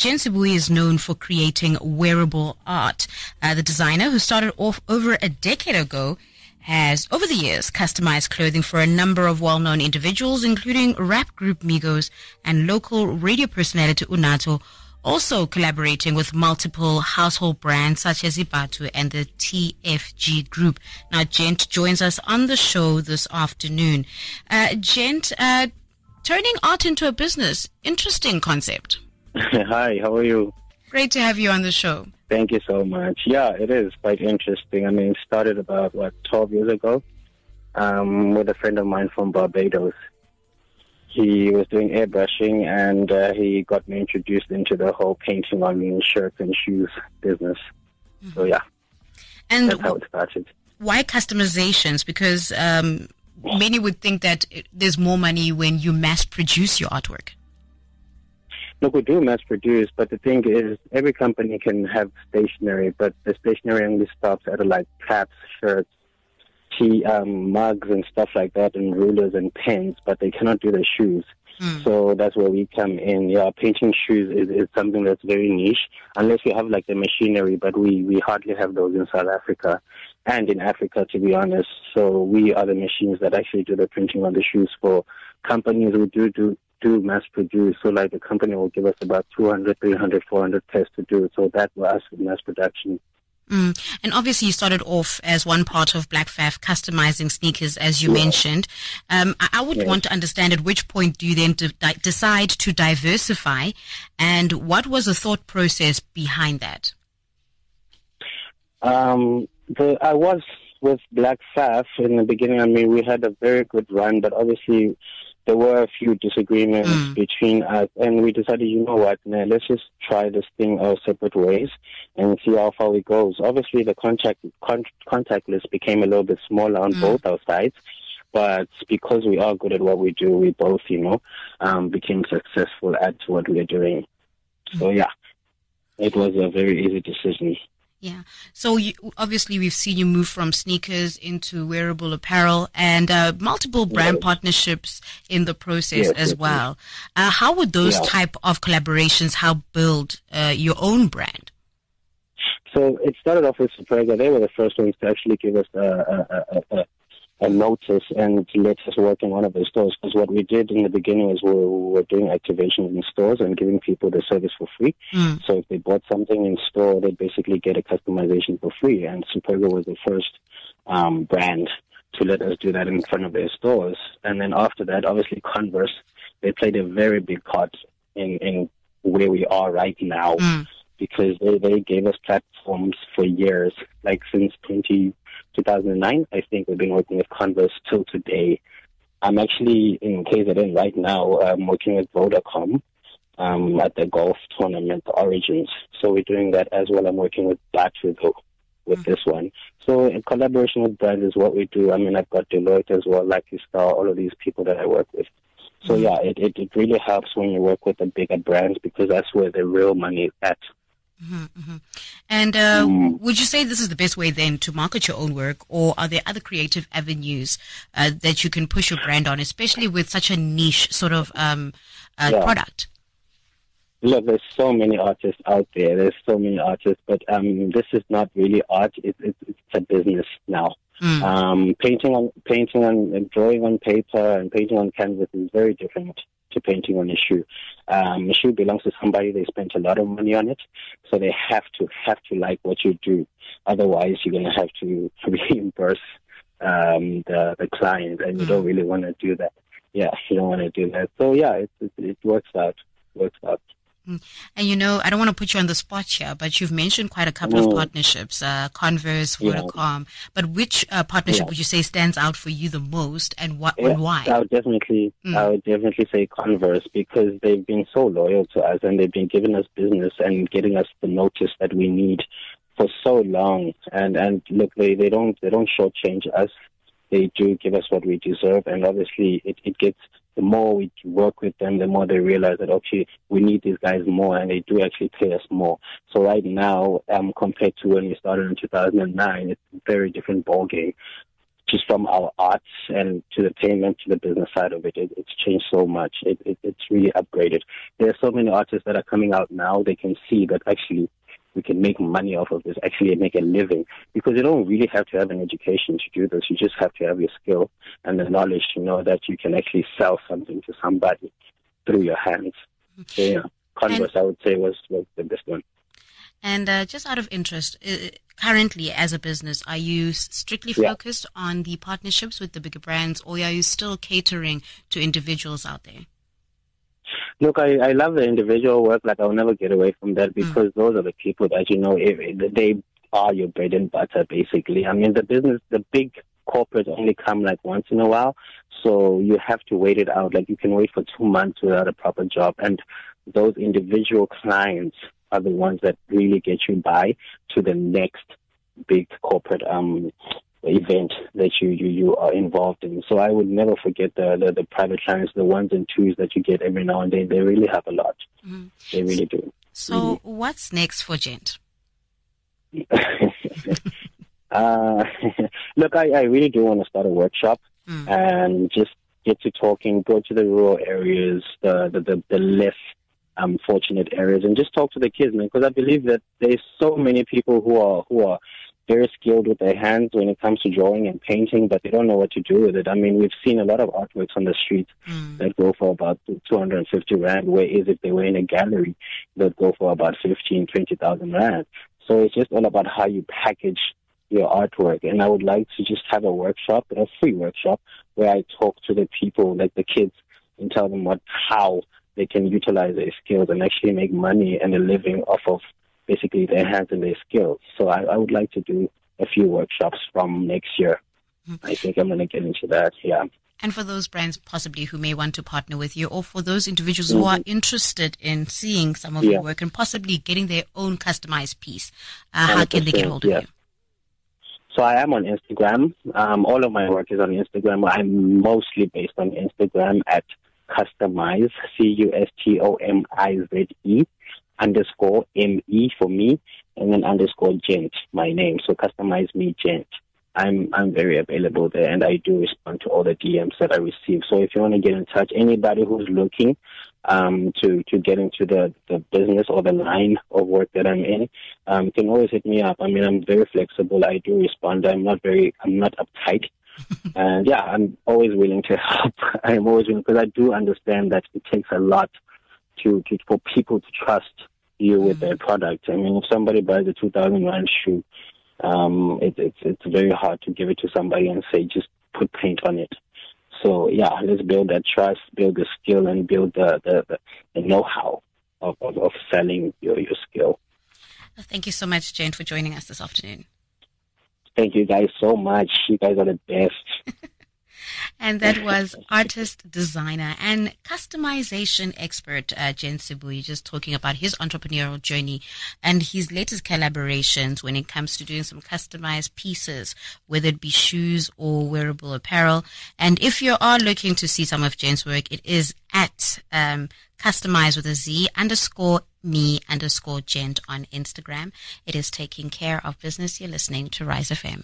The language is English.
Gent Sibuyi is known for creating wearable art. Uh, the designer, who started off over a decade ago, has over the years customized clothing for a number of well-known individuals, including rap group Migos and local radio personality Unathi, also collaborating with multiple household brands such as Ibatu and the TFG Group. Now, Gent joins us on the show this afternoon. Uh, Gent, uh, turning art into a business, interesting concept. Hi, how are you? Great to have you on the show. Thank you so much. Yeah, it is quite interesting. I mean, it started about, what, 12 years ago um, with a friend of mine from Barbados he was doing airbrushing and uh, he got me introduced into the whole painting on shirts and shoes business. Mm-hmm. So yeah, and that's how it started. Why customizations? Because um, many would think that there's more money when you mass produce your artwork. Look, we do mass produce, but the thing is, every company can have stationery, but the stationery only stops at like caps, shirts, tea um, mugs and stuff like that, and rulers and pens, but they cannot do the shoes. Mm. So that's where we come in. Yeah, painting shoes is, is something that's very niche, unless you have like the machinery, but we, we hardly have those in South Africa and in Africa, to be honest. So we are the machines that actually do the printing on the shoes for companies who do do do mass produce. So like the company will give us about 200, 300, 400 pairs to do. So that was mass production. Mm. And obviously, you started off as one part of Black Faff customizing sneakers, as you yeah. mentioned. Um, I, I, would yes. want to understand at which point do you then de- decide to diversify, and what was the thought process behind that? Um, the, I was with Black Faff in the beginning. I mean, we had a very good run, but obviously there were a few disagreements mm. between us, and we decided, you know what, now let's just try this thing our separate ways and see how far it goes. Obviously, the contact con- contact list became a little bit smaller on mm. both our sides, but because we are good at what we do, we both, you know, um, became successful at what we are doing. Mm. So yeah, it was a very easy decision. Yeah. So you, obviously we've seen you move from sneakers into wearable apparel and uh, multiple brand partnerships in the process as well. Uh, how would those yeah. type of collaborations help build uh, your own brand? So it started off with Superga. They were the first ones to actually give us a, a, a, a notice and let us work in one of the stores. Because what we did in the beginning is we were doing activations in stores and giving people the service for free. Mm. So if they bought something in store, they'd basically get a customization for free. And Superga was the first um, brand to let us do that in front of their stores. And then after that, obviously Converse, they played a very big part in, in where we are right now. Mm. Because they, they gave us platforms for years, like since 20, 2009. I think we've been working with Converse till today. I'm actually in KZN right now. I'm working with Vodacom um, at the golf tournament, Origins. So we're doing that as well. I'm working with Bathu with mm-hmm. this one. So in collaboration with brands is what we do. I mean, I've got Deloitte as well, Lucky Star, all of these people that I work with. So mm-hmm. yeah, it, it, it really helps when you work with the bigger brands because that's where the real money is at. Mm-hmm, mm-hmm. And uh, mm. would you say this is the best way then to market your own work, or are there other creative avenues uh, that you can push your brand on, especially with such a niche sort of um, uh, yeah. product? Look, there's so many artists out there. There's so many artists, but um, this is not really art. It, it, it's a business now. Mm. Um, painting on painting on drawing on paper and painting on canvas is very different to painting on a shoe. Um, a shoe belongs to somebody. They spent a lot of money on it, so they have to have to like what you do. Otherwise, you're gonna have to reimburse um, the the client, and you don't mm. really want to do that. Yeah, you don't want to do that. So yeah, it, it, it works out. Works out. And you know, I don't want to put you on the spot here, but you've mentioned quite a couple of mm. partnerships, uh, Converse, Vodacom. Yeah. But which uh, partnership yeah. would you say stands out for you the most, and what yeah, and why? I would definitely, mm. I would definitely say Converse because they've been so loyal to us, and they've been giving us business and getting us the notice that we need for so long. And and look, they they don't they don't shortchange us. They do give us what we deserve, and obviously it, it gets the more we work with them, the more they realize that, okay, we need these guys more and they do actually pay us more. So right now, um, compared to when we started in 2009, it's a very different ballgame. just from our arts and to the payment to the business side of it, it it's changed so much. It, it, it's really upgraded. There are so many artists that are coming out now. They can see that actually we can make money off of this, actually make a living. Because you don't really have to have an education to do this. You just have to have your skill and the knowledge to know that you can actually sell something to somebody through your hands. So, yeah, Converse, and, I would say, was, was the best one. And uh, just out of interest, uh, currently as a business, are you strictly focused yeah. on the partnerships with the bigger brands, or are you still catering to individuals out there? Look, I, I love the individual work. Like I'll never get away from that mm. because mm. those are the people that you know. If, they are your bread and butter, basically. I mean, the business, the big corporates only come like once in a while, so you have to wait it out. Like you can wait for two months without a proper job, and those individual clients are the ones that really get you by to the next big corporate um, event that you, you, you are involved in. So I would never forget the, the, the, private clients, the ones and twos that you get every now and then. They really have a lot. Mm-hmm. They really do. So mm-hmm. what's next for Gent? uh, look, I, I really do want to start a workshop mm. and just get to talking, go to the rural areas, the, the, the, the less um, fortunate areas, and just talk to the kids, man. Because I believe that there's so many people who are who are very skilled with their hands when it comes to drawing and painting, but they don't know what to do with it. I mean, we've seen a lot of artworks on the street mm. that go for about 250 rand, whereas if they were in a gallery, they'd go for about 15, 20,000 rand. So it's just all about how you package your artwork. And I would like to just have a workshop, a free workshop, where I talk to the people, like the kids, and tell them what, how they can utilize their skills and actually make money and a living off of basically their hands and their skills. So I, I would like to do a few workshops from next year. Mm-hmm. I think I'm going to get into that. Yeah. And for those brands possibly who may want to partner with you, or for those individuals mm-hmm. who are interested in seeing some of yeah. your work and possibly getting their own customized piece, uh, how can they get hold of yeah. you? So I am on Instagram. Um, all of my work is on Instagram. I'm mostly based on Instagram at customize, C-U-S-T-O-M-I-Z-E, underscore M-E for me, and then underscore gent, my name. So customize me gent. I'm I'm very available there, and I do respond to all the DMs that I receive. So if you want to get in touch, anybody who's looking um, to to get into the the business or the line of work that I'm in, um, can always hit me up. I mean, I'm very flexible. I do respond. I'm not very I'm not uptight and yeah, I'm always willing to help. I'm always willing because I do understand that it takes a lot to, to for people to trust you mm-hmm. with their mm. product. I mean, if somebody buys a 2,000 rand shoe, um, it, it's it's very hard to give it to somebody and say just put paint on it. So yeah, let's build that trust, build the skill, and build the the, the, the know-how of, of, of selling your your skill. Thank you so much, Jane, for joining us this afternoon. Thank you guys so much. You guys are the best. and that was artist, designer, and customization expert uh, Gent Sibuyi, just talking about his entrepreneurial journey and his latest collaborations when it comes to doing some customized pieces, whether it be shoes or wearable apparel. And if you are looking to see some of Gent's work, it is at um, customize with a Z underscore me underscore gent on Instagram. It is taking care of business. You're listening to Rise FM.